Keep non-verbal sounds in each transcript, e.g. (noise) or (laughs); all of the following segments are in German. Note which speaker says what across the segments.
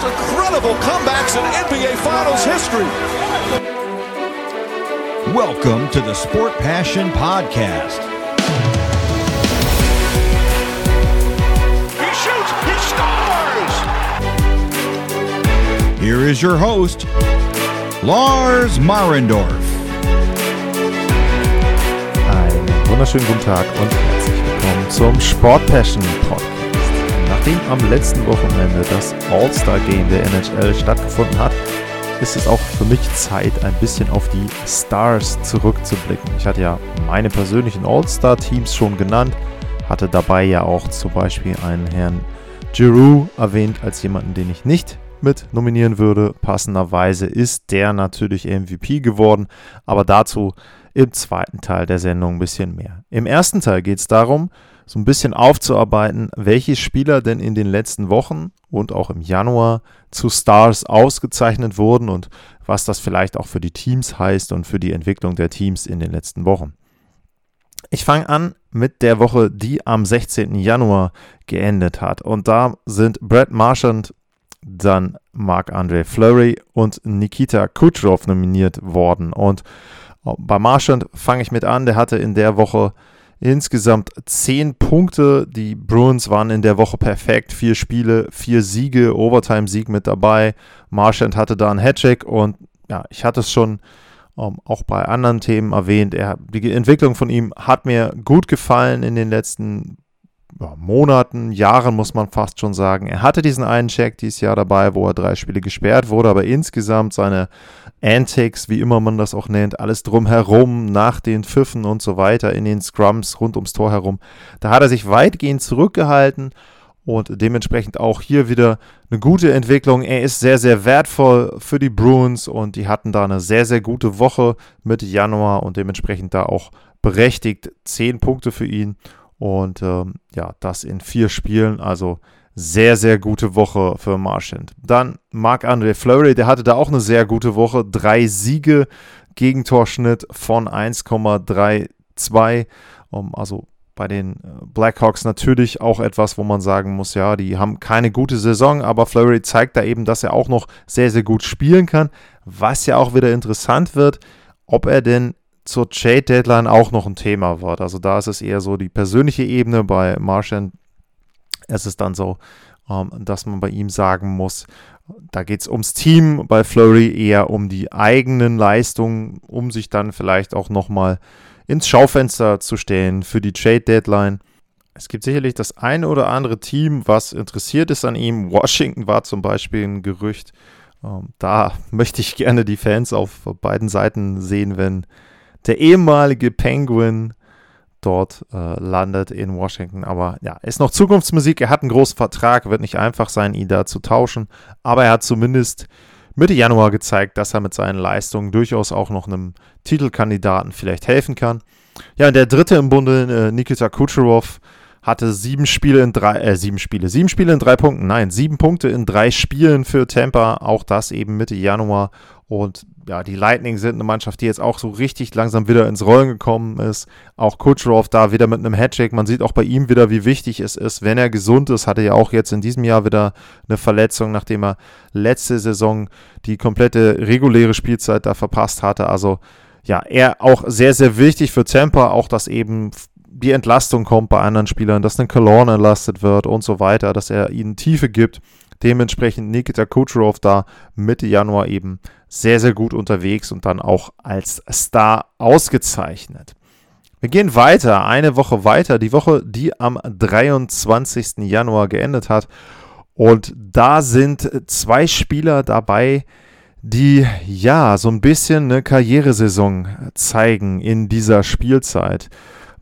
Speaker 1: most incredible comebacks in NBA Finals history.
Speaker 2: Welcome to the Sport Passion Podcast.
Speaker 1: He shoots, he scores!
Speaker 2: Here is your host, Lars Marendorf.
Speaker 3: Einen wunderschönen guten Tag und herzlich willkommen zum Sport Passion Podcast. Nachdem am letzten Wochenende das All-Star Game der NHL stattgefunden hat, ist es auch für mich Zeit, ein bisschen auf die Stars zurückzublicken. Ich hatte ja meine persönlichen All-Star-Teams schon genannt, hatte dabei ja auch zum Beispiel einen Herrn Giroux erwähnt als jemanden, den ich nicht mit nominieren würde. Passenderweise ist der natürlich MVP geworden, aber dazu im zweiten Teil der Sendung ein bisschen mehr. Im ersten Teil geht es darum, so ein bisschen aufzuarbeiten, welche Spieler denn in den letzten Wochen und auch im Januar zu Stars ausgezeichnet wurden und was das vielleicht auch für die Teams heißt und für die Entwicklung der Teams in den letzten Wochen. Ich fange an mit der Woche, die am 16. Januar geendet hat. Und da sind Brad Marchand, dann Marc-André Fleury und Nikita Kucherov nominiert worden. Und bei Marchand fange ich mit an. Der hatte in der Woche Insgesamt zehn Punkte. Die Bruins waren in der Woche perfekt. Vier Spiele, vier Siege, Overtime-Sieg mit dabei. Marchand hatte da einen Hattrick und ja, ich hatte es schon um, ähm, auch bei anderen Themen erwähnt. Er, die Entwicklung von ihm hat mir gut gefallen in den letzten Monaten, Jahren muss man fast schon sagen. Er hatte diesen einen Check dieses Jahr dabei, wo er drei Spiele gesperrt wurde, aber insgesamt seine Antics, wie immer man das auch nennt, alles drumherum, nach den Pfiffen und so weiter, in den Scrums rund ums Tor herum, da hat er sich weitgehend zurückgehalten und dementsprechend auch hier wieder eine gute Entwicklung. Er ist sehr, sehr wertvoll für die Bruins und die hatten da eine sehr, sehr gute Woche Mitte Januar und dementsprechend da auch berechtigt. Zehn Punkte für ihn und ähm, ja, das in vier Spielen. Also sehr, sehr gute Woche für Marchand. Dann Marc-André Fleury, der hatte da auch eine sehr gute Woche. Drei Siege, Gegentorschnitt von 1,32. Um, also bei den äh, Blackhawks natürlich auch etwas, wo man sagen muss, ja, die haben keine gute Saison, aber Fleury zeigt da eben, dass er auch noch sehr, sehr gut spielen kann. Was ja auch wieder interessant wird, ob er denn zur Trade Deadline auch noch ein Thema wird. Also da ist es eher so die persönliche Ebene. Bei Marchand ist dann so, ähm, dass man bei ihm sagen muss, da geht es ums Team, bei Flurry eher um die eigenen Leistungen, um sich dann vielleicht auch nochmal ins Schaufenster zu stellen für die Trade Deadline. Es gibt sicherlich das eine oder andere Team, was interessiert ist an ihm. Washington war zum Beispiel ein Gerücht. Ähm, da (laughs) möchte ich gerne die Fans auf beiden Seiten sehen, wenn der ehemalige Penguin dort äh, landet in Washington. Aber ja, ist noch Zukunftsmusik. Er hat einen großen Vertrag, wird nicht einfach sein, ihn da zu tauschen. Aber er hat zumindest Mitte Januar gezeigt, dass er mit seinen Leistungen durchaus auch noch einem Titelkandidaten vielleicht helfen kann. Ja, der dritte im Bunde, äh, Nikita Kucherov, hatte sieben Spiele in drei, äh, sieben Spiele, sieben Spiele in drei Punkten, nein, sieben Punkte in drei Spielen für Tampa, auch das eben Mitte Januar und ja, die Lightning sind eine Mannschaft, die jetzt auch so richtig langsam wieder ins Rollen gekommen ist. Auch Kucherov da wieder mit einem Hattrick. Man sieht auch bei ihm wieder, wie wichtig es ist, wenn er gesund ist. Hatte ja auch jetzt in diesem Jahr wieder eine Verletzung, nachdem er letzte Saison die komplette reguläre Spielzeit da verpasst hatte. Also ja, er auch sehr, sehr wichtig für Tampa, auch dass eben die Entlastung kommt bei anderen Spielern, dass ein Cologne entlastet wird und so weiter, dass er ihnen Tiefe gibt. Dementsprechend Nikita Kucherov da Mitte Januar eben sehr, sehr gut unterwegs und dann auch als Star ausgezeichnet. Wir gehen weiter, eine Woche weiter, die Woche, die am 23. Januar geendet hat. Und da sind zwei Spieler dabei, die ja so ein bisschen eine Karrieresaison zeigen in dieser Spielzeit.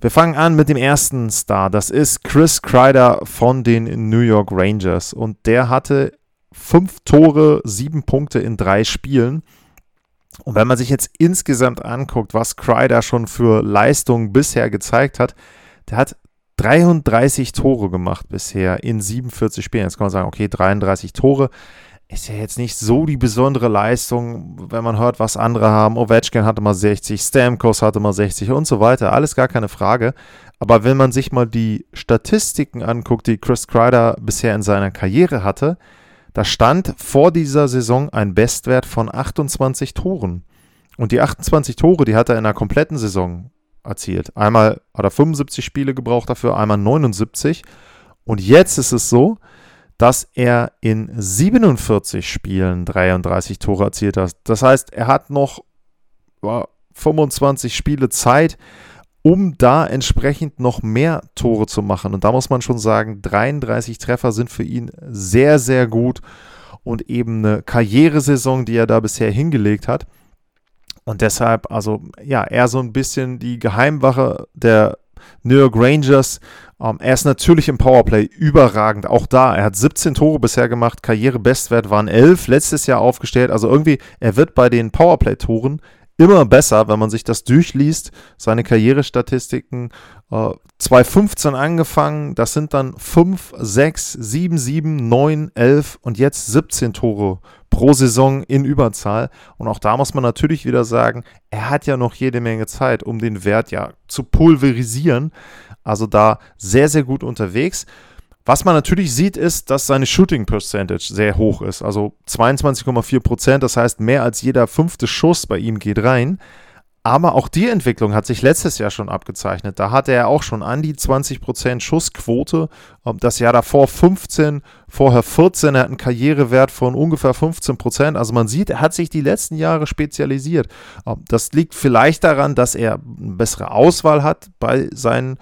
Speaker 3: Wir fangen an mit dem ersten Star. Das ist Chris Kreider von den New York Rangers. Und der hatte fünf Tore, sieben Punkte in drei Spielen. Und wenn man sich jetzt insgesamt anguckt, was Kreider schon für Leistungen bisher gezeigt hat, der hat 33 Tore gemacht bisher in 47 Spielen. Jetzt kann man sagen, okay, 33 Tore ist ja jetzt nicht so die besondere Leistung, wenn man hört, was andere haben. Ovechkin hatte mal 60, Stamkos hatte mal 60 und so weiter. Alles gar keine Frage. Aber wenn man sich mal die Statistiken anguckt, die Chris Kreider bisher in seiner Karriere hatte, Da stand vor dieser Saison ein Bestwert von 28 Toren. Und die 28 Tore, die hat er in einer kompletten Saison erzielt. Einmal hat er 75 Spiele gebraucht dafür, einmal 79. Und jetzt ist es so, dass er in 47 Spielen 33 Tore erzielt hat. Das heißt, er hat noch 25 Spiele Zeit, um da entsprechend noch mehr Tore zu machen. Und da muss man schon sagen, 33 Treffer sind für ihn sehr, sehr gut und eben eine Karrieresaison, die er da bisher hingelegt hat. Und deshalb, also ja, er so ein bisschen die Geheimwache der New York Rangers. Um, ähm, er ist natürlich im Powerplay überragend, auch da. Er hat 17 Tore bisher gemacht, Karrierebestwert waren 11, letztes Jahr aufgestellt. Also irgendwie, er wird bei den Powerplay-Toren immer besser, wenn man sich das durchliest. Seine Karrierestatistiken äh, 2015 angefangen, das sind dann 5, 6, 7, 7, 9, 11 und jetzt 17 Tore pro Saison in Überzahl. Und auch da muss man natürlich wieder sagen, er hat ja noch jede Menge Zeit, um den Wert ja zu pulverisieren. Also da sehr, sehr gut unterwegs. Was man natürlich sieht, ist, dass seine Shooting Percentage sehr hoch ist. Also 22,4 Prozent, das heißt, mehr als jeder fünfte Schuss bei ihm geht rein. Aber auch die Entwicklung hat sich letztes Jahr schon abgezeichnet. Da hatte er auch schon an die 20% Schussquote. Ähm, das Jahr davor 15, vorher 14. Er hat einen Karrierewert von ungefähr 15%. Also man sieht, er hat sich die letzten Jahre spezialisiert. Ähm, das liegt vielleicht daran, dass er eine bessere Auswahl hat bei seinen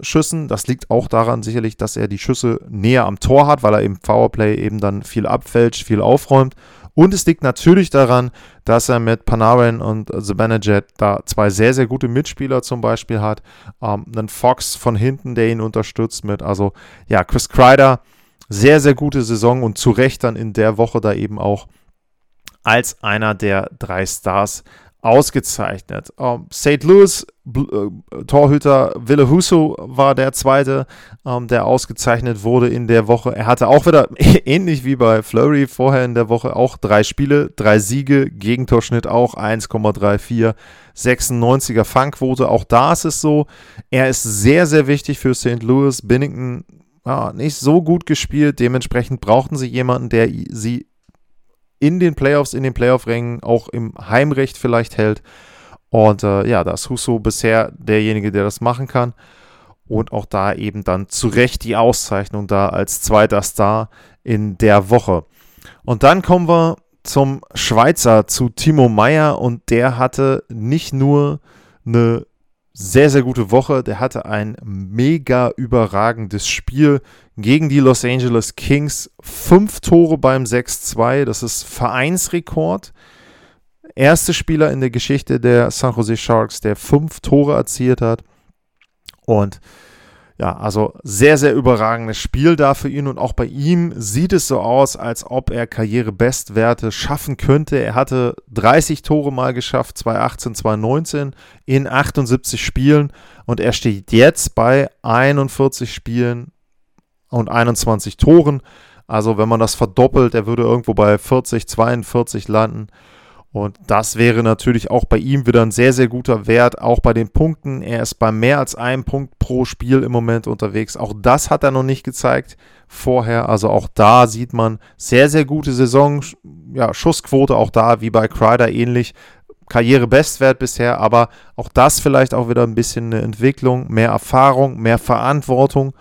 Speaker 3: Schüssen. Das liegt auch daran sicherlich, dass er die Schüsse näher am Tor hat, weil er im Powerplay eben dann viel abfälscht, viel aufräumt. Und es liegt natürlich daran, dass er mit Panarin und Zibanejad da zwei sehr, sehr gute Mitspieler zum Beispiel hat. Ähm, einen Fox von hinten, der ihn unterstützt mit, also ja, Chris Kreider, sehr, sehr gute Saison und zu Recht dann in der Woche da eben auch als einer der drei Stars ausgezeichnet. Um, ähm, St. Louis äh, Torhüter Wille Husso war der zweite, ähm, der ausgezeichnet wurde in der Woche. Er hatte auch wieder, (laughs) ähnlich wie bei Flurry vorher in der Woche, auch drei Spiele, drei Siege, Gegentorschnitt auch 1,34, 96er Fangquote. Auch da ist es so, er ist sehr, sehr wichtig für St. Louis. Binnington ja, nicht so gut gespielt, dementsprechend brauchten sie jemanden, der sie in den Playoffs, in den Playoff-Rängen auch im Heimrecht vielleicht hält. Und äh, ja, da ist Husso bisher derjenige, der das machen kann. Und auch da eben dann zu Recht die Auszeichnung da als zweiter Star in der Woche. Und dann kommen wir zum Schweizer, zu Timo Meyer. Und der hatte nicht nur eine sehr, sehr gute Woche. Der hatte ein mega überragendes Spiel gegen die Los Angeles Kings. Fünf Tore beim 6-2. Das ist Vereinsrekord. Erste Spieler in der Geschichte der San Jose Sharks, der fünf Tore erzielt hat. Und ja, also sehr, sehr überragendes Spiel da für ihn und auch bei ihm sieht es so aus, als ob er Karrierebestwerte schaffen könnte. Er hatte 30 Tore mal geschafft, 2018, 2019 in 78 Spielen und er steht jetzt bei 41 Spielen und 21 Toren. Also wenn man das verdoppelt, er würde irgendwo bei 40, 42 landen. Und das wäre natürlich auch bei ihm wieder ein sehr, sehr guter Wert, auch bei den Punkten. Er ist bei mehr als einem Punkt pro Spiel im Moment unterwegs. Auch das hat er noch nicht gezeigt vorher. Also auch da sieht man sehr, sehr gute Saison. Ja, Schussquote auch da, wie bei Kreider ähnlich. Karrierebestwert bisher, aber auch das vielleicht auch wieder ein bisschen eine Entwicklung, mehr Erfahrung, mehr Verantwortung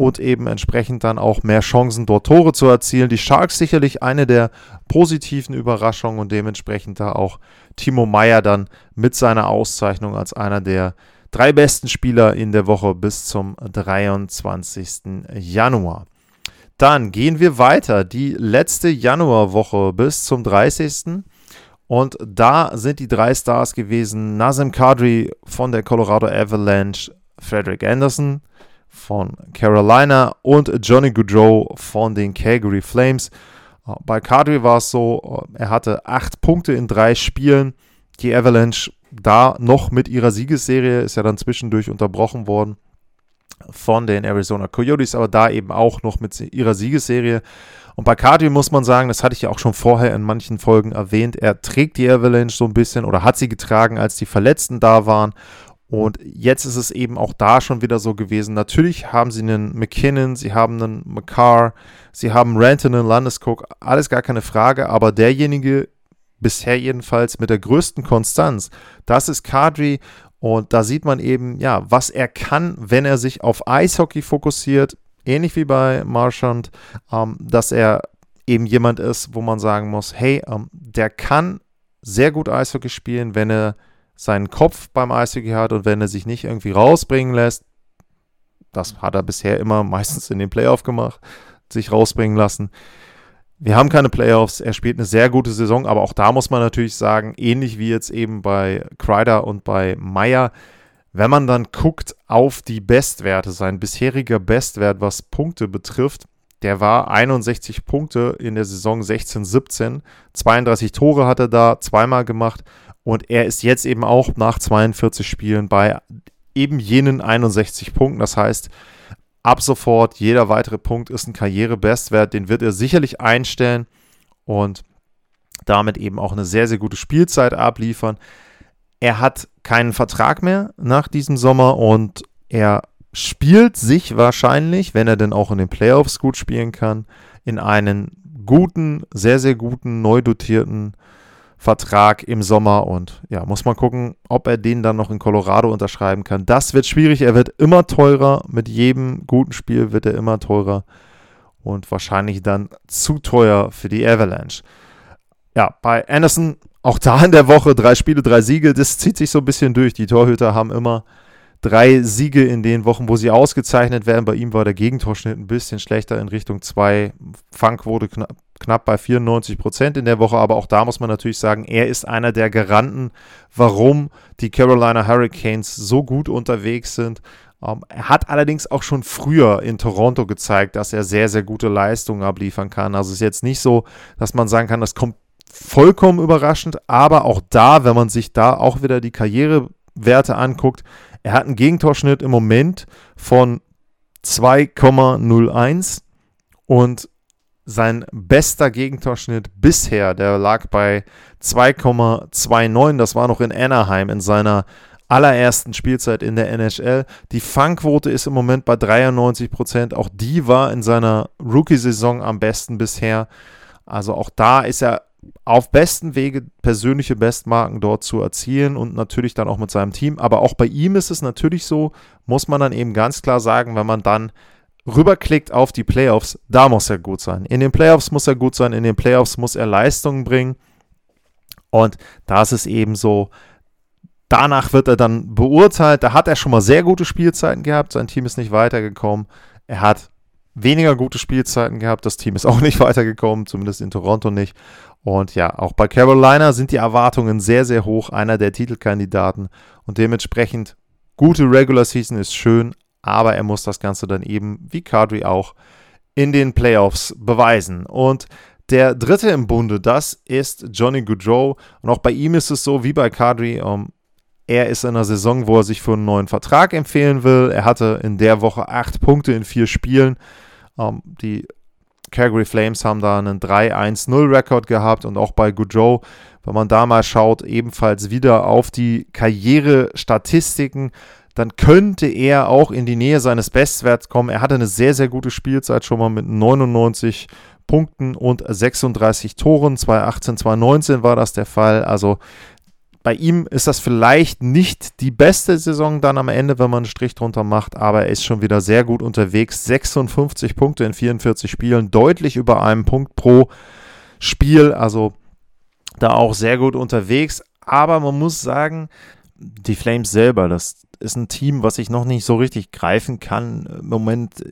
Speaker 3: und eben entsprechend dann auch mehr Chancen, dort Tore zu erzielen. Die Sharks sicherlich eine der positiven Überraschungen und dementsprechend da auch Timo Meyer dann mit seiner Auszeichnung als einer der drei besten Spieler in der Woche bis zum 23. Januar. Dann gehen wir weiter. Die letzte Januarwoche bis zum 30. Und da sind die drei Stars gewesen: Nazem Kadri von der Colorado Avalanche, Frederick Anderson von Carolina und Johnny Goudreau von den Calgary Flames. Äh, bei Kadri war es so, äh, er hatte acht Punkte in drei Spielen. Die Avalanche da noch mit ihrer Siegesserie ist ja dann zwischendurch unterbrochen worden von den Arizona Coyotes, aber da eben auch noch mit ihrer Siegesserie. Und bei Kadri muss man sagen, das hatte ich ja auch schon vorher in manchen Folgen erwähnt, er trägt die Avalanche so ein bisschen oder hat sie getragen, als die Verletzten da waren Und jetzt ist es eben auch da schon wieder so gewesen. Natürlich haben sie einen McKinnon, sie haben einen McCarr, sie haben Rantanen, Landeskog, alles gar keine Frage. Aber derjenige, bisher jedenfalls mit der größten Konstanz, das ist Kadri. Und da sieht man eben, ja, was er kann, wenn er sich auf Eishockey fokussiert. Ähnlich wie bei Marchand, ähm, dass er eben jemand ist, wo man sagen muss, hey, ähm, der kann sehr gut Eishockey spielen, wenn er seinen Kopf beim Eishockey hat und wenn er sich nicht irgendwie rausbringen lässt, das hat er bisher immer (laughs) meistens in den Playoffs gemacht, sich rausbringen lassen. Wir haben keine Playoffs, er spielt eine sehr gute Saison, aber auch da muss man natürlich sagen, ähnlich wie jetzt eben bei Kreider und bei Meyer, wenn man dann guckt auf die Bestwerte, sein bisheriger Bestwert, was Punkte betrifft, der war 61 Punkte in der Saison 16-17. 32 Tore hat er da zweimal gemacht und er ist jetzt eben auch nach 42 Spielen bei eben jenen 61 Punkten. Das heißt, ab sofort jeder weitere Punkt ist ein Karrierebestwert. Den wird er sicherlich einstellen und damit eben auch eine sehr, sehr gute Spielzeit abliefern. Er hat keinen Vertrag mehr nach diesem Sommer und er spielt sich wahrscheinlich, wenn er denn auch in den Playoffs gut spielen kann, in einen guten, sehr, sehr guten, neu dotierten Vertrag im Sommer und ja, muss man gucken, ob er den dann noch in Colorado unterschreiben kann. Das wird schwierig, er wird immer teurer, mit jedem guten Spiel wird er immer teurer und wahrscheinlich dann zu teuer für die Avalanche. Ja, bei Anderson auch da in der Woche drei Spiele, drei Siege, das zieht sich so ein bisschen durch. Die Torhüter haben immer drei Siege in den Wochen, wo sie ausgezeichnet werden. Bei ihm war der Gegentorschnitt ein bisschen schlechter in Richtung 2. Fangquote knapp, knapp bei 94 Prozent in der Woche. Aber auch da muss man natürlich sagen, er ist einer der Garanten, warum die Carolina Hurricanes so gut unterwegs sind. Um, ähm, er hat allerdings auch schon früher in Toronto gezeigt, dass er sehr, sehr gute Leistungen abliefern kann. Also es ist jetzt nicht so, dass man sagen kann, das kommt vollkommen überraschend, aber auch da, wenn man sich da auch wieder die Karrierewerte anguckt, er hat einen Gegentorschnitt im Moment von 2,01 und sein bester Gegentorschnitt bisher, der lag bei 2,29. Das war noch in Anaheim in seiner allerersten Spielzeit in der NHL. Die Fangquote ist im Moment bei 93 Prozent. Auch die war in seiner Rookie-Saison am besten bisher. Also auch da ist er auf besten Wege persönliche Bestmarken dort zu erzielen und natürlich dann auch mit seinem Team. Aber auch bei ihm ist es natürlich so, muss man dann eben ganz klar sagen, wenn man dann rüberklickt auf die Playoffs, da muss er gut sein. In den Playoffs muss er gut sein, in den Playoffs muss er Leistungen bringen. Und da ist es eben so, danach wird er dann beurteilt. Da hat er schon mal sehr gute Spielzeiten gehabt, sein Team ist nicht weitergekommen. Er hat weniger gute Spielzeiten gehabt, das Team ist auch (laughs) nicht weitergekommen, zumindest in Toronto nicht. Und ja, auch bei Carolina sind die Erwartungen sehr, sehr hoch, einer der Titelkandidaten. Und dementsprechend, gute Regular Season ist schön, aber er muss das Ganze dann eben, wie Kadri auch, in den Playoffs beweisen. Und der dritte im Bunde, das ist Johnny Goudreau. Und auch bei ihm ist es so, wie bei Kadri, um, ähm, er ist in einer Saison, wo er sich für einen neuen Vertrag empfehlen will. Er hatte in der Woche acht Punkte in vier Spielen. Um, ähm, die Calgary Flames haben da einen 3-1-0-Rekord gehabt und auch bei Goudreau, wenn man da mal schaut, ebenfalls wieder auf die Karrierestatistiken, dann könnte er auch in die Nähe seines Bestwerts kommen. Er hatte eine sehr, sehr gute Spielzeit schon mal mit 99 Punkten und 36 Toren. 2018, 2019 war das der Fall. Also bei ihm ist das vielleicht nicht die beste Saison dann am Ende, wenn man einen Strich drunter macht, aber er ist schon wieder sehr gut unterwegs. 56 Punkte in 44 Spielen, deutlich über einem Punkt pro Spiel, also da auch sehr gut unterwegs. Aber man muss sagen, die Flames selber, das ist ein Team, was ich noch nicht so richtig greifen kann. Im Moment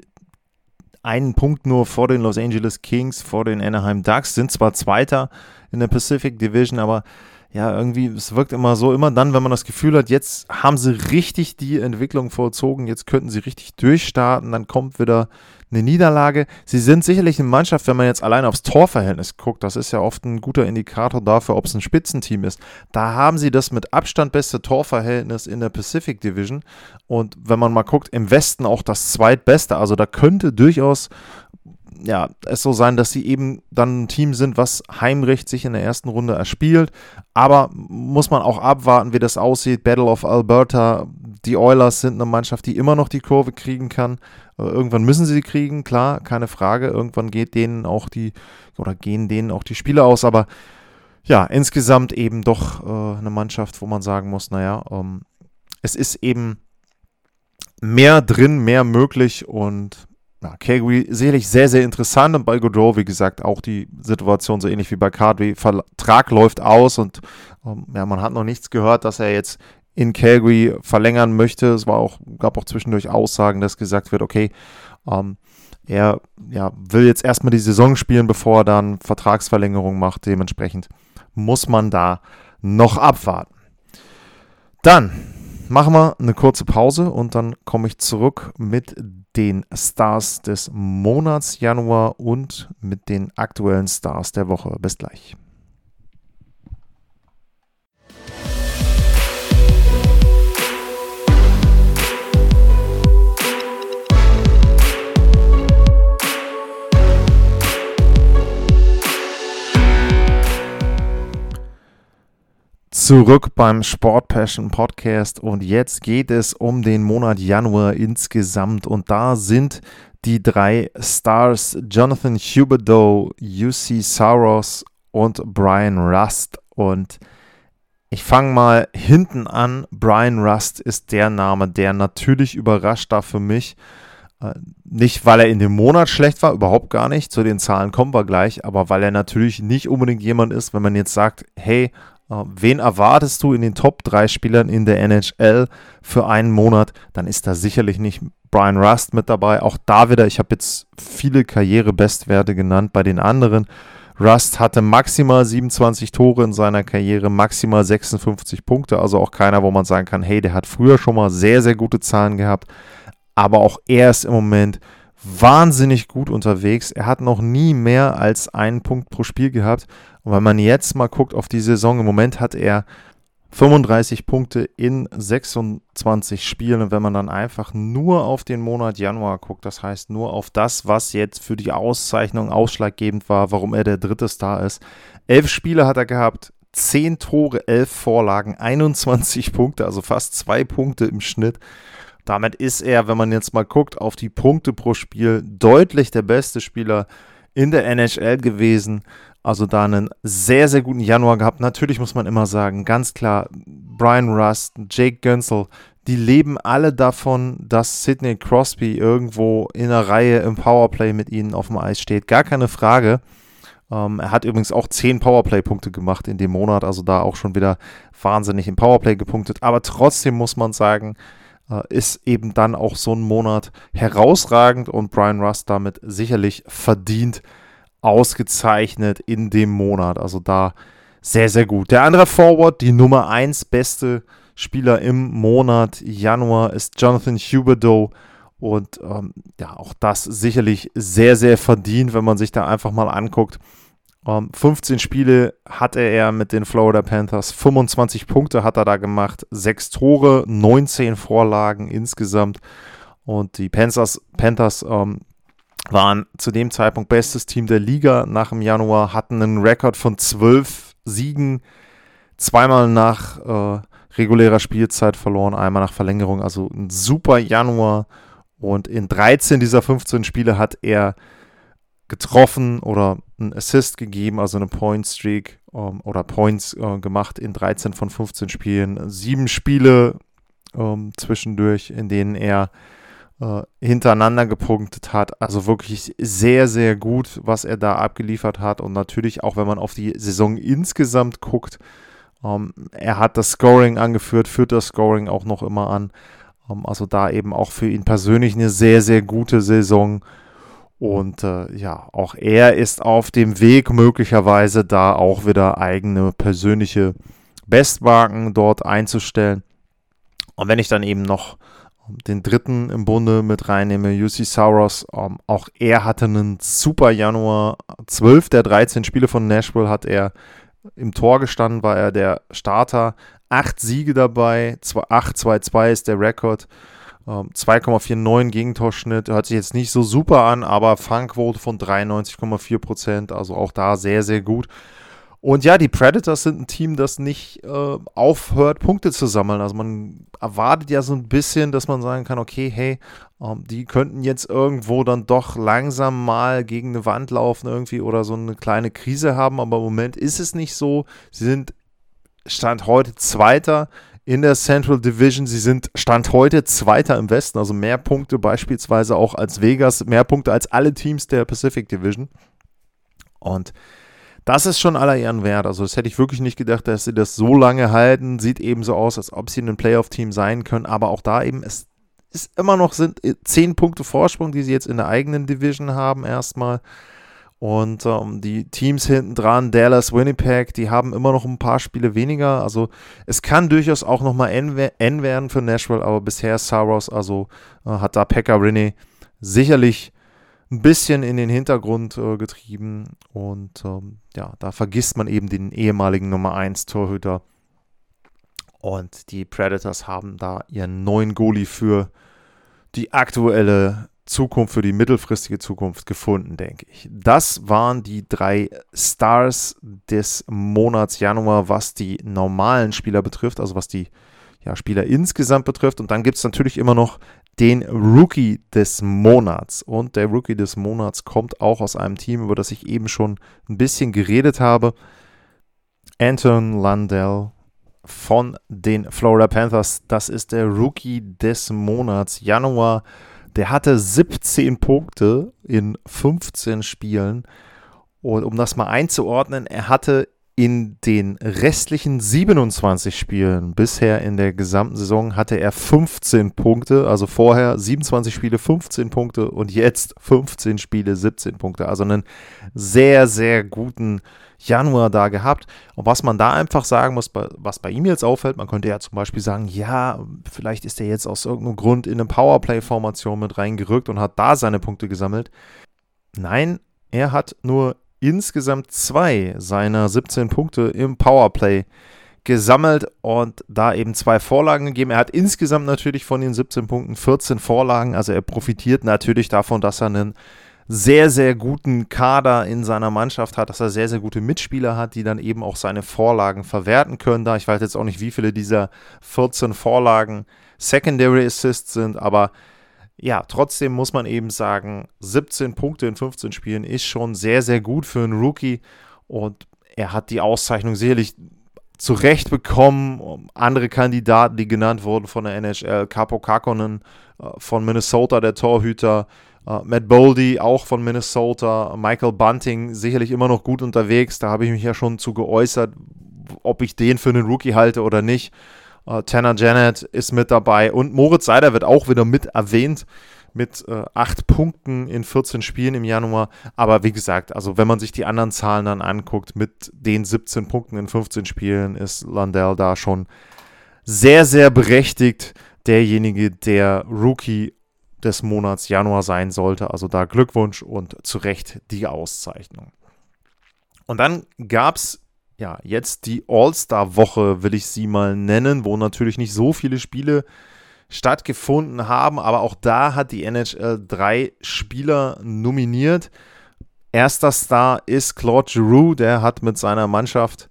Speaker 3: einen Punkt nur vor den Los Angeles Kings, vor den Anaheim Ducks, sind zwar Zweiter in der Pacific Division, aber ja, irgendwie, es wirkt immer so, immer dann, wenn man das Gefühl hat, jetzt haben sie richtig die Entwicklung vollzogen, jetzt könnten sie richtig durchstarten, dann kommt wieder eine Niederlage. Sie sind sicherlich eine Mannschaft, wenn man jetzt allein aufs Torverhältnis guckt, das ist ja oft ein guter Indikator dafür, ob es ein Spitzenteam ist. Da haben sie das mit Abstand beste Torverhältnis in der Pacific Division und wenn man mal guckt, im Westen auch das zweitbeste, also da könnte durchaus ja, es so sein, dass sie eben dann ein Team sind, was heimrecht sich in der ersten Runde erspielt. Aber muss man auch abwarten, wie das aussieht. Battle of Alberta, die Oilers sind eine Mannschaft, die immer noch die Kurve kriegen kann. Äh, irgendwann müssen sie sie kriegen, klar, keine Frage. Irgendwann geht denen auch die, oder gehen denen auch die Spiele aus. Aber ja, insgesamt eben doch äh, eine Mannschaft, wo man sagen muss, naja, ähm, es ist eben mehr drin, mehr möglich und ja, Calgary sicherlich sehr, sehr interessant und bei Godreau, wie gesagt, auch die Situation so ähnlich wie bei Cardby. Vertrag läuft aus und ähm, ja, man hat noch nichts gehört, dass er jetzt in Calgary verlängern möchte. Es war auch, gab auch zwischendurch Aussagen, dass gesagt wird, okay, ähm, er ja, will jetzt erstmal die Saison spielen, bevor er dann Vertragsverlängerung macht. Dementsprechend muss man da noch abwarten. Dann machen wir eine kurze Pause und dann komme ich zurück mit den Stars des Monats Januar und mit den aktuellen Stars der Woche. Bis gleich. Zurück beim Sport Passion Podcast und jetzt geht es um den Monat Januar insgesamt und da sind die drei Stars Jonathan Huberdeau, UC Saros und Brian Rust und ich fange mal hinten an. Brian Rust ist der Name, der natürlich überrascht da für mich. Äh, nicht, weil er in dem Monat schlecht war, überhaupt gar nicht. Zu den Zahlen kommen wir gleich, aber weil er natürlich nicht unbedingt jemand ist, wenn man jetzt sagt, hey, wen erwartest du in den Top 3 Spielern in der NHL für einen Monat? Dann ist da sicherlich nicht Brian Rust mit dabei. Auch da wieder, ich habe jetzt viele Karrierebestwerte genannt bei den anderen. Rust hatte maximal 27 Tore in seiner Karriere, maximal 56 Punkte. Also auch keiner, wo man sagen kann, hey, der hat früher schon mal sehr, sehr gute Zahlen gehabt. Aber auch er ist im Moment wahnsinnig gut unterwegs. Er hat noch nie mehr als einen Punkt pro Spiel gehabt. Und wenn man jetzt mal guckt auf die Saison, im Moment hat er 35 Punkte in 26 Spielen. Und wenn man dann einfach nur auf den Monat Januar guckt, das heißt nur auf das, was jetzt für die Auszeichnung ausschlaggebend war, warum er der dritte Star ist. Elf Spiele hat er gehabt, 10 Tore, 11 Vorlagen, 21 Punkte, also fast zwei Punkte im Schnitt. Damit ist er, wenn man jetzt mal guckt, auf die Punkte pro Spiel deutlich der beste Spieler in der NHL gewesen. Also da einen sehr, sehr guten Januar gehabt. Natürlich muss man immer sagen, ganz klar, Brian Rust, Jake Gönsel, die leben alle davon, dass Sidney Crosby irgendwo in einer Reihe im Powerplay mit ihnen auf dem Eis steht. Gar keine Frage. Ähm, er hat übrigens auch 10 Powerplay-Punkte gemacht in dem Monat, also da auch schon wieder wahnsinnig im Powerplay gepunktet. Aber trotzdem muss man sagen, ist eben dann auch so ein Monat herausragend und Brian Rust damit sicherlich verdient ausgezeichnet in dem Monat. Also da sehr, sehr gut. Der andere Forward, die Nummer 1 beste Spieler im Monat Januar ist Jonathan Huberdeau. Und ähm, ja, auch das sicherlich sehr, sehr verdient, wenn man sich da einfach mal anguckt. Ähm, 15 Spiele hatte er mit den Florida Panthers, 25 Punkte hat er da gemacht, 6 Tore, 19 Vorlagen insgesamt. Und die Panthers, Panthers ähm, waren zu dem Zeitpunkt bestes Team der Liga nach dem Januar, hatten einen Rekord von 12 Siegen, zweimal nach äh, regulärer Spielzeit verloren, einmal nach Verlängerung. Also ein super Januar. Und in 13 dieser 15 Spiele hat er getroffen oder einen Assist gegeben, also eine Point Streak ähm, oder Points äh, gemacht in 13 von 15 Spielen. Sieben Spiele ähm, zwischendurch, in denen er äh, hintereinander gepunktet hat. Also wirklich sehr, sehr gut, was er da abgeliefert hat. Und natürlich auch, wenn man auf die Saison insgesamt guckt, ähm, er hat das Scoring angeführt, führt das Scoring auch noch immer an. Ähm, also da eben auch für ihn persönlich eine sehr, sehr gute Saison. Und äh, ja, auch er ist auf dem Weg, möglicherweise da auch wieder eigene persönliche Bestmarken dort einzustellen. Und wenn ich dann eben noch den dritten im Bunde mit reinnehme, UC Sauros, ähm, auch er hatte einen super Januar. 12 der 13 Spiele von Nashville hat er im Tor gestanden, war er der Starter. Acht Siege dabei, 8-2-2 ist der Rekord. 2,49 ähm, Gegentorschnitt, hört sich jetzt nicht so super an, aber Fangquote von 93,4% also auch da sehr, sehr gut. Und ja, die Predators sind ein Team, das nicht äh, aufhört, Punkte zu sammeln. Also man erwartet ja so ein bisschen, dass man sagen kann, okay, hey, ähm, die könnten jetzt irgendwo dann doch langsam mal gegen eine Wand laufen irgendwie oder so eine kleine Krise haben, aber im Moment ist es nicht so. Sie sind Stand heute Zweiter in der Central Division. Sie sind Stand heute Zweiter im Westen, also mehr Punkte beispielsweise auch als Vegas, mehr Punkte als alle Teams der Pacific Division. Und das ist schon aller Ehren wert. Also das hätte ich wirklich nicht gedacht, dass sie das so lange halten. Sieht eben so aus, als ob sie ein Playoff-Team sein können. Aber auch da eben, es ist immer noch sind äh, zehn Punkte Vorsprung, die sie jetzt in der eigenen Division haben erstmal. Und ähm, die Teams hinten dran, Dallas, Winnipeg, die haben immer noch ein paar Spiele weniger. Also es kann durchaus auch nochmal N werden für Nashville, aber bisher Saros, also äh, hat da Pekka Rinne sicherlich ein bisschen in den Hintergrund äh, getrieben. Und ähm, ja, da vergisst man eben den ehemaligen Nummer 1 Torhüter. Und die Predators haben da ihren neuen Goalie für die aktuelle Zukunft, für die mittelfristige Zukunft gefunden, denke ich. Das waren die drei Stars des Monats Januar, was die normalen Spieler betrifft, also was die ja, Spieler insgesamt betrifft. Und dann gibt es natürlich immer noch den Rookie des Monats. Und der Rookie des Monats kommt auch aus einem Team, über das ich eben schon ein bisschen geredet habe. Anton Landell von den Florida Panthers. Das ist der Rookie des Monats Januar. Der hatte 17 Punkte in 15 Spielen. Und um das mal einzuordnen, er hatte in den restlichen 27 Spielen bisher in der gesamten Saison hatte er 15 Punkte, also vorher 27 Spiele 15 Punkte und jetzt 15 Spiele 17 Punkte. Also einen sehr, sehr guten Januar da gehabt. Und was man da einfach sagen muss, was bei ihm jetzt auffällt, man könnte ja zum Beispiel sagen, ja, vielleicht ist er jetzt aus irgendeinem Grund in eine Powerplay-Formation mit reingerückt und hat da seine Punkte gesammelt. Nein, er hat nur insgesamt zwei seiner 17 Punkte im Powerplay gesammelt und da eben zwei Vorlagen gegeben. Er hat insgesamt natürlich von den 17 Punkten 14 Vorlagen, also er profitiert natürlich davon, dass er einen sehr, sehr guten Kader in seiner Mannschaft hat, dass er sehr, sehr gute Mitspieler hat, die dann eben auch seine Vorlagen verwerten können. Da ich weiß jetzt auch nicht, wie viele dieser 14 Vorlagen Secondary Assists sind, aber ja, trotzdem muss man eben sagen, 17 Punkte in 15 Spielen ist schon sehr, sehr gut für einen Rookie und er hat die Auszeichnung sicherlich zurecht bekommen. Andere Kandidaten, die genannt wurden von der NHL, Capo Kakonen äh, von Minnesota, der Torhüter, äh, Matt Boldy auch von Minnesota, Michael Bunting sicherlich immer noch gut unterwegs. Da habe ich mich ja schon zu geäußert, ob ich den für einen Rookie halte oder nicht. Uh, Tanner Janet ist mit dabei und Moritz Seider wird auch wieder mit erwähnt mit äh, 8 Punkten in 14 Spielen im Januar. Aber wie gesagt, also wenn man sich die anderen Zahlen dann anguckt, mit den 17 Punkten in 15 Spielen ist Landell da schon sehr, sehr berechtigt derjenige, der Rookie des Monats Januar sein sollte. Also da Glückwunsch und zu Recht die Auszeichnung. Und dann gab es ja, jetzt die All-Star-Woche, will ich sie mal nennen, wo natürlich nicht so viele Spiele stattgefunden haben, aber auch da hat die NHL drei Spieler nominiert. Erster Star ist Claude Giroux, der hat mit seiner Mannschaft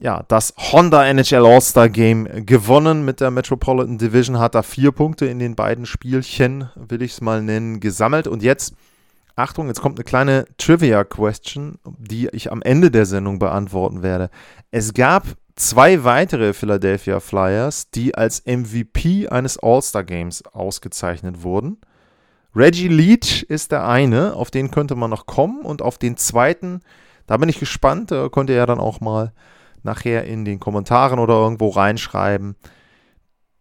Speaker 3: ja, das Honda NHL All-Star Game gewonnen mit der Metropolitan Division, hat da vier Punkte in den beiden Spielchen, will ich es mal nennen, gesammelt und jetzt Achtung, jetzt kommt eine kleine Trivia-Question, die ich am Ende der Sendung beantworten werde. Es gab zwei weitere Philadelphia Flyers, die als MVP eines All-Star-Games ausgezeichnet wurden. Reggie Leach ist der eine, auf den könnte man noch kommen. Und auf den zweiten, da bin ich gespannt, da könnt ihr ja dann auch mal nachher in den Kommentaren oder irgendwo reinschreiben.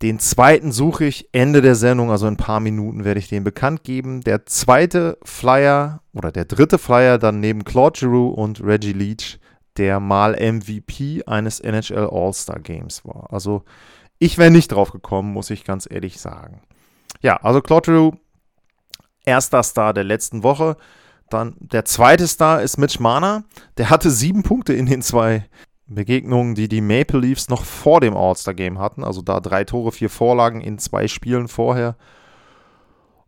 Speaker 3: Den zweiten suche ich Ende der Sendung, also in ein paar Minuten werde ich den bekannt geben. Der zweite Flyer oder der dritte Flyer dann neben Claude Giroux und Reggie Leach, der mal MVP eines NHL All-Star Games war. Also ich wäre nicht drauf gekommen, muss ich ganz ehrlich sagen. Ja, also Claude Giroux, erster Star der letzten Woche. Dann der zweite Star ist Mitch Mana. Der hatte sieben Punkte in den zwei Begegnung, die die Maple Leafs noch vor dem All-Star-Game hatten. Also da drei Tore, vier Vorlagen in zwei Spielen vorher.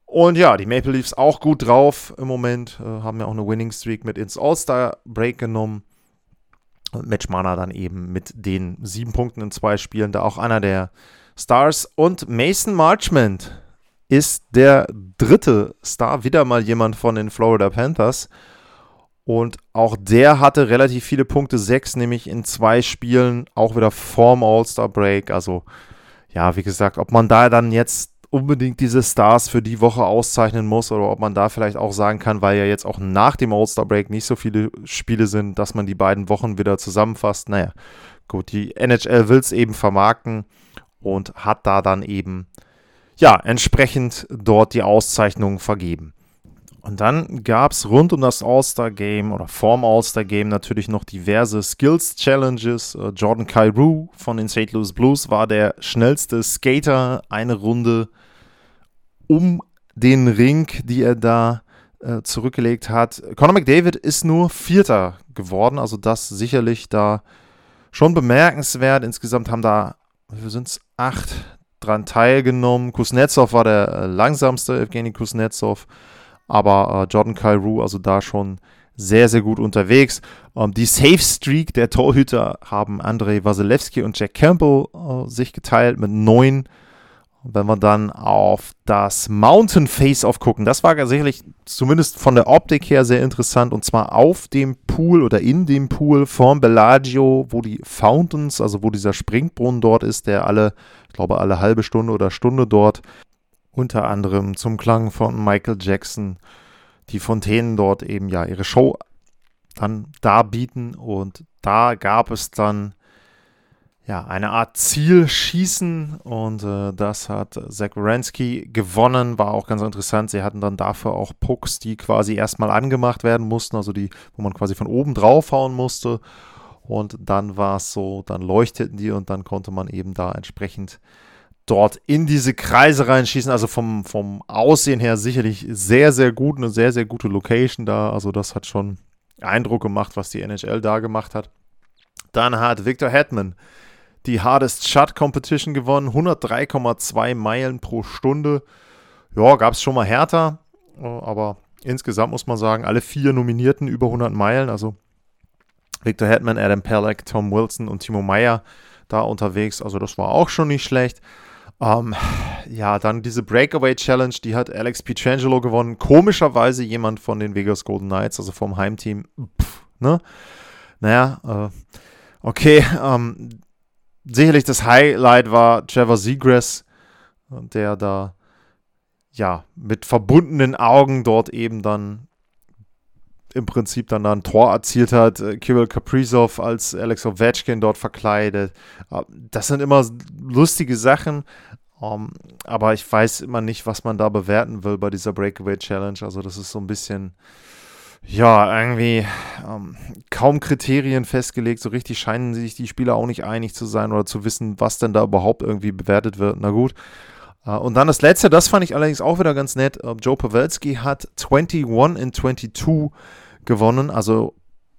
Speaker 3: Und ja, die Maple Leafs auch gut drauf im Moment. Äh, haben ja auch eine Winning Streak mit ins All-Star-Break genommen. Und Mitch Marner dann eben mit den sieben Punkten in zwei Spielen, da auch einer der Stars. Und Mason Marchment ist der dritte Star, wieder mal jemand von den Florida Panthers. Und auch der hatte relativ viele Punkte, sechs nämlich in zwei Spielen, auch wieder vorm All-Star-Break. Also ja, wie gesagt, ob man da dann jetzt unbedingt diese Stars für die Woche auszeichnen muss oder ob man da vielleicht auch sagen kann, weil ja jetzt auch nach dem All-Star-Break nicht so viele Spiele sind, dass man die beiden Wochen wieder zusammenfasst. Naja, gut, die NHL will es eben vermarkten und hat da dann eben ja entsprechend dort die Auszeichnung vergeben. Und dann gab es rund um das All-Star-Game oder vorm All-Star-Game natürlich noch diverse Skills-Challenges. Uh, Jordan Kyrou von den St. Louis Blues war der schnellste Skater, eine Runde um den Ring, die er da äh, zurückgelegt hat. Conor McDavid ist nur Vierter geworden, also das sicherlich da schon bemerkenswert. Insgesamt haben da, wie sind es, acht dran teilgenommen. Kuznetsov war der äh, langsamste, Evgeny Kuznetsov. Aber äh, Jordan Kyrou, also da schon sehr, sehr gut unterwegs. Ähm, die Safe Streak der Torhüter haben Andrei Wasilewski und Jack Campbell äh, sich geteilt mit neun. Wenn wir dann auf das Mountain Face-Off gucken, das war sicherlich zumindest von der Optik her sehr interessant und zwar auf dem Pool oder in dem Pool von Bellagio, wo die Fountains, also wo dieser Springbrunnen dort ist, der alle, ich glaube, alle halbe Stunde oder Stunde dort unter anderem zum Klang von Michael Jackson die Fontänen dort eben ja ihre Show dann darbieten und da gab es dann ja eine Art Zielschießen und äh, das hat Zach Wierenski gewonnen, war auch ganz interessant. Sie hatten dann dafür auch Pucks, die quasi erstmal angemacht werden mussten, also die, wo man quasi von oben draufhauen musste und dann war es so, dann leuchteten die und dann konnte man eben da entsprechend dort in diese Kreise reinschießen. Also vom, vom Aussehen her sicherlich sehr, sehr gut, eine sehr, sehr gute Location da. Also das hat schon Eindruck gemacht, was die NHL da gemacht hat. Dann hat Victor Hetman die Hardest Shot Competition gewonnen, 103,2 Meilen pro Stunde. Ja, gab es schon mal härter, aber insgesamt muss man sagen, alle vier Nominierten über 100 Meilen, also Victor Hetman, Adam Pelleck, Tom Wilson und Timo Meyer da unterwegs. Also das war auch schon nicht schlecht. Um, ähm, ja, dann diese Breakaway Challenge, die hat Alex Pietrangelo gewonnen. Komischerweise jemand von den Vegas Golden Knights, also vom Heimteam. Pff, ne? Naja, äh, okay. Ähm, sicherlich das Highlight war Trevor Seagrass, der da ja mit verbundenen Augen dort eben dann im Prinzip dann ein Tor erzielt hat. Äh, Kirill Kaprizov als Alex Ovechkin dort verkleidet. Äh, das sind immer lustige Sachen. Ähm, aber ich weiß immer nicht, was man da bewerten will bei dieser Breakaway Challenge. Also das ist so ein bisschen, ja, irgendwie ähm, kaum Kriterien festgelegt. So richtig scheinen sich die Spieler auch nicht einig zu sein oder zu wissen, was denn da überhaupt irgendwie bewertet wird. Na gut. Uh, und dann das letzte, das fand ich allerdings auch wieder ganz nett. Uh, Joe Pavelski hat 21 in 22 gewonnen. Also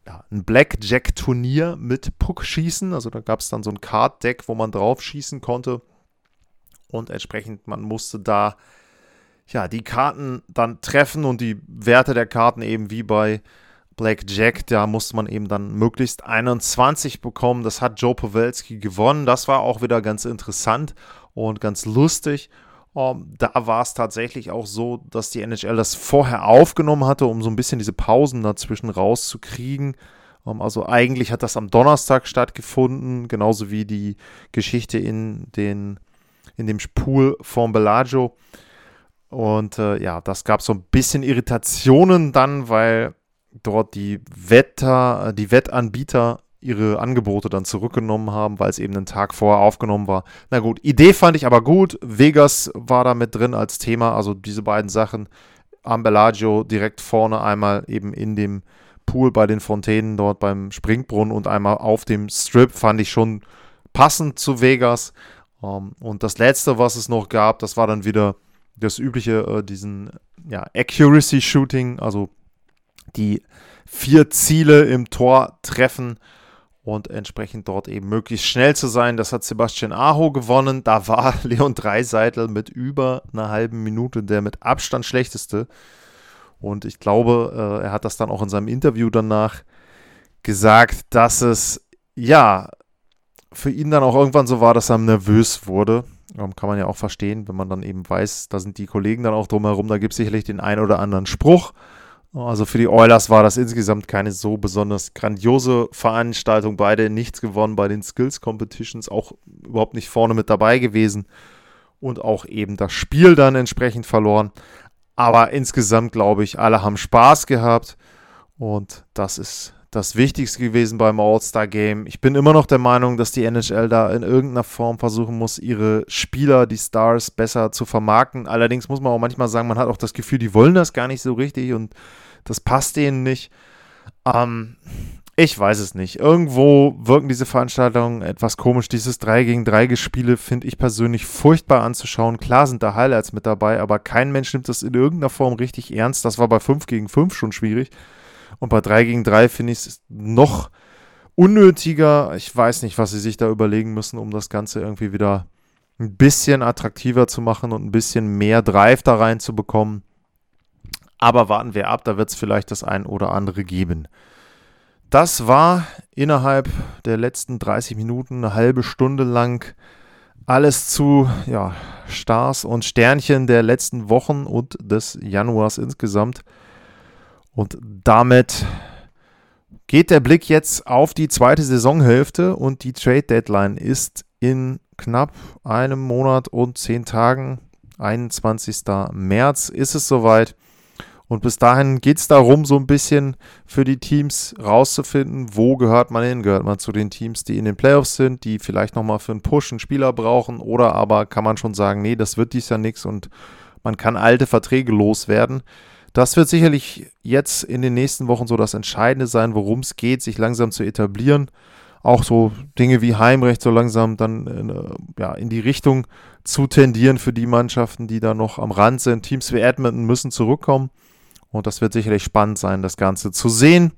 Speaker 3: ja, ein Blackjack-Turnier mit Puck-Schießen. Also da gab es dann so ein Card-Deck, wo man drauf schießen konnte. Und entsprechend, man musste da ja die Karten dann treffen und die Werte der Karten eben wie bei Blackjack, da musste man eben dann möglichst 21 bekommen. Das hat Joe Pawelski gewonnen. Das war auch wieder ganz interessant und ganz lustig. Um, ähm, da war es tatsächlich auch so, dass die NHL das vorher aufgenommen hatte, um so ein bisschen diese Pausen dazwischen rauszukriegen. Um, ähm, also eigentlich hat das am Donnerstag stattgefunden, genauso wie die Geschichte in, den, in dem Pool von Bellagio. Und äh, ja, das gab so ein bisschen Irritationen dann, weil dort die Wetter, die Wettanbieter ihre Angebote dann zurückgenommen haben, weil es eben einen Tag vorher aufgenommen war. Na gut, Idee fand ich aber gut. Vegas war da mit drin als Thema, also diese beiden Sachen. Am Bellagio direkt vorne einmal eben in dem Pool bei den Fontänen dort beim Springbrunnen und einmal auf dem Strip fand ich schon passend zu Vegas. Ähm, und das letzte, was es noch gab, das war dann wieder das übliche, äh, diesen ja, Accuracy Shooting, also die vier Ziele im Tor treffen und entsprechend dort eben möglichst schnell zu sein. Das hat Sebastian Aho gewonnen. Da war (laughs) Leon Dreiseitel mit über einer halben Minute der mit Abstand schlechteste. Und ich glaube, äh, er hat das dann auch in seinem Interview danach gesagt, dass es ja für ihn dann auch irgendwann so war, dass er nervös wurde. Ähm, kann man ja auch verstehen, wenn man dann eben weiß, da sind die Kollegen dann auch drumherum, da gibt es sicherlich den einen oder anderen Spruch. Also für die Oilers war das insgesamt keine so besonders grandiose Veranstaltung. Beide nichts gewonnen bei den Skills Competitions, auch überhaupt nicht vorne mit dabei gewesen und auch eben das Spiel dann entsprechend verloren. Aber insgesamt glaube ich, alle haben Spaß gehabt und das ist das Wichtigste gewesen beim All-Star-Game. Ich bin immer noch der Meinung, dass die NHL da in irgendeiner Form versuchen muss, ihre Spieler, die Stars, besser zu vermarkten. Allerdings muss man auch manchmal sagen, man hat auch das Gefühl, die wollen das gar nicht so richtig und das passt denen nicht. Ähm, ich weiß es nicht. Irgendwo wirken diese Veranstaltungen etwas komisch. Dieses 3 gegen 3 Gespiele finde ich persönlich furchtbar anzuschauen. Klar sind da Highlights mit dabei, aber kein Mensch nimmt das in irgendeiner Form richtig ernst. Das war bei 5 gegen 5 schon schwierig. Und bei 3 gegen 3 finde ich es noch unnötiger. Ich weiß nicht, was sie sich da überlegen müssen, um das Ganze irgendwie wieder ein bisschen attraktiver zu machen und ein bisschen mehr Drive da reinzubekommen. Aber warten wir ab, da wird es vielleicht das ein oder andere geben. Das war innerhalb der letzten 30 Minuten, eine halbe Stunde lang, alles zu ja, Stars und Sternchen der letzten Wochen und des Januars insgesamt. Und damit geht der Blick jetzt auf die zweite Saisonhälfte und die Trade Deadline ist in knapp einem Monat und zehn Tagen, 21. März, ist es soweit. Und bis dahin geht es darum, so ein bisschen für die Teams rauszufinden, wo gehört man hin? Gehört man zu den Teams, die in den Playoffs sind, die vielleicht nochmal für einen Push einen Spieler brauchen? Oder aber kann man schon sagen, nee, das wird dies ja nichts und man kann alte Verträge loswerden? Das wird sicherlich jetzt in den nächsten Wochen so das Entscheidende sein, worum es geht, sich langsam zu etablieren. Auch so Dinge wie Heimrecht so langsam dann in, äh, ja, in die Richtung zu tendieren für die Mannschaften, die da noch am Rand sind. Teams wie Edmonton müssen zurückkommen. Und das wird sicherlich spannend sein, das Ganze zu sehen.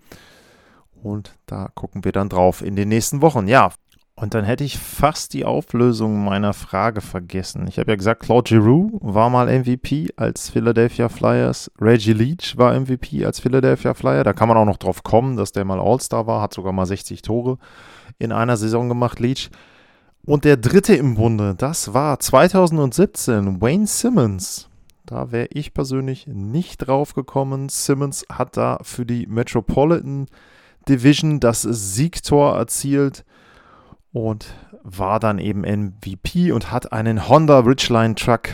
Speaker 3: Und da gucken wir dann drauf in den nächsten Wochen. Ja, und dann hätte ich fast die Auflösung meiner Frage vergessen. Ich habe ja gesagt, Claude Giroux war mal MVP als Philadelphia Flyers. Reggie Leach war MVP als Philadelphia Flyer. Da kann man auch noch drauf kommen, dass der mal All-Star war, hat sogar mal 60 Tore in einer Saison gemacht, Leach. Und der dritte im Bunde, das war 2017 Wayne Simmons. Da wäre ich persönlich nicht drauf gekommen. Simmons hat da für die Metropolitan Division das Siegtor erzielt und war dann eben MVP und hat einen Honda Ridgeline Truck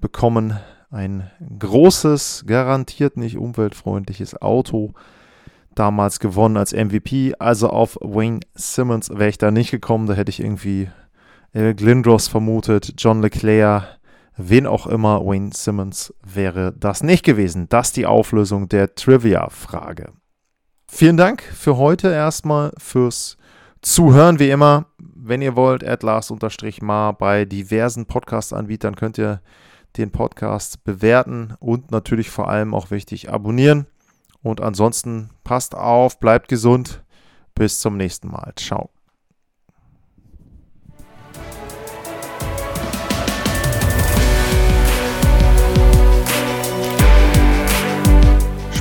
Speaker 3: bekommen. Ein großes, garantiert nicht umweltfreundliches Auto. Damals gewonnen als MVP. Also auf Wayne Simmons wäre ich da nicht gekommen. Da hätte ich irgendwie Eric Lindros vermutet, John Leclerc, wen auch immer. Wayne Simmons wäre das nicht gewesen. Das die Auflösung der Trivia-Frage. Vielen Dank für heute erstmal fürs zuhören, wie immer. Wenn ihr wollt, atlas-mar bei diversen Podcast-Anbietern könnt ihr den Podcast bewerten und natürlich vor allem auch wichtig abonnieren. Und ansonsten passt auf, bleibt gesund. Bis zum nächsten Mal. Ciao.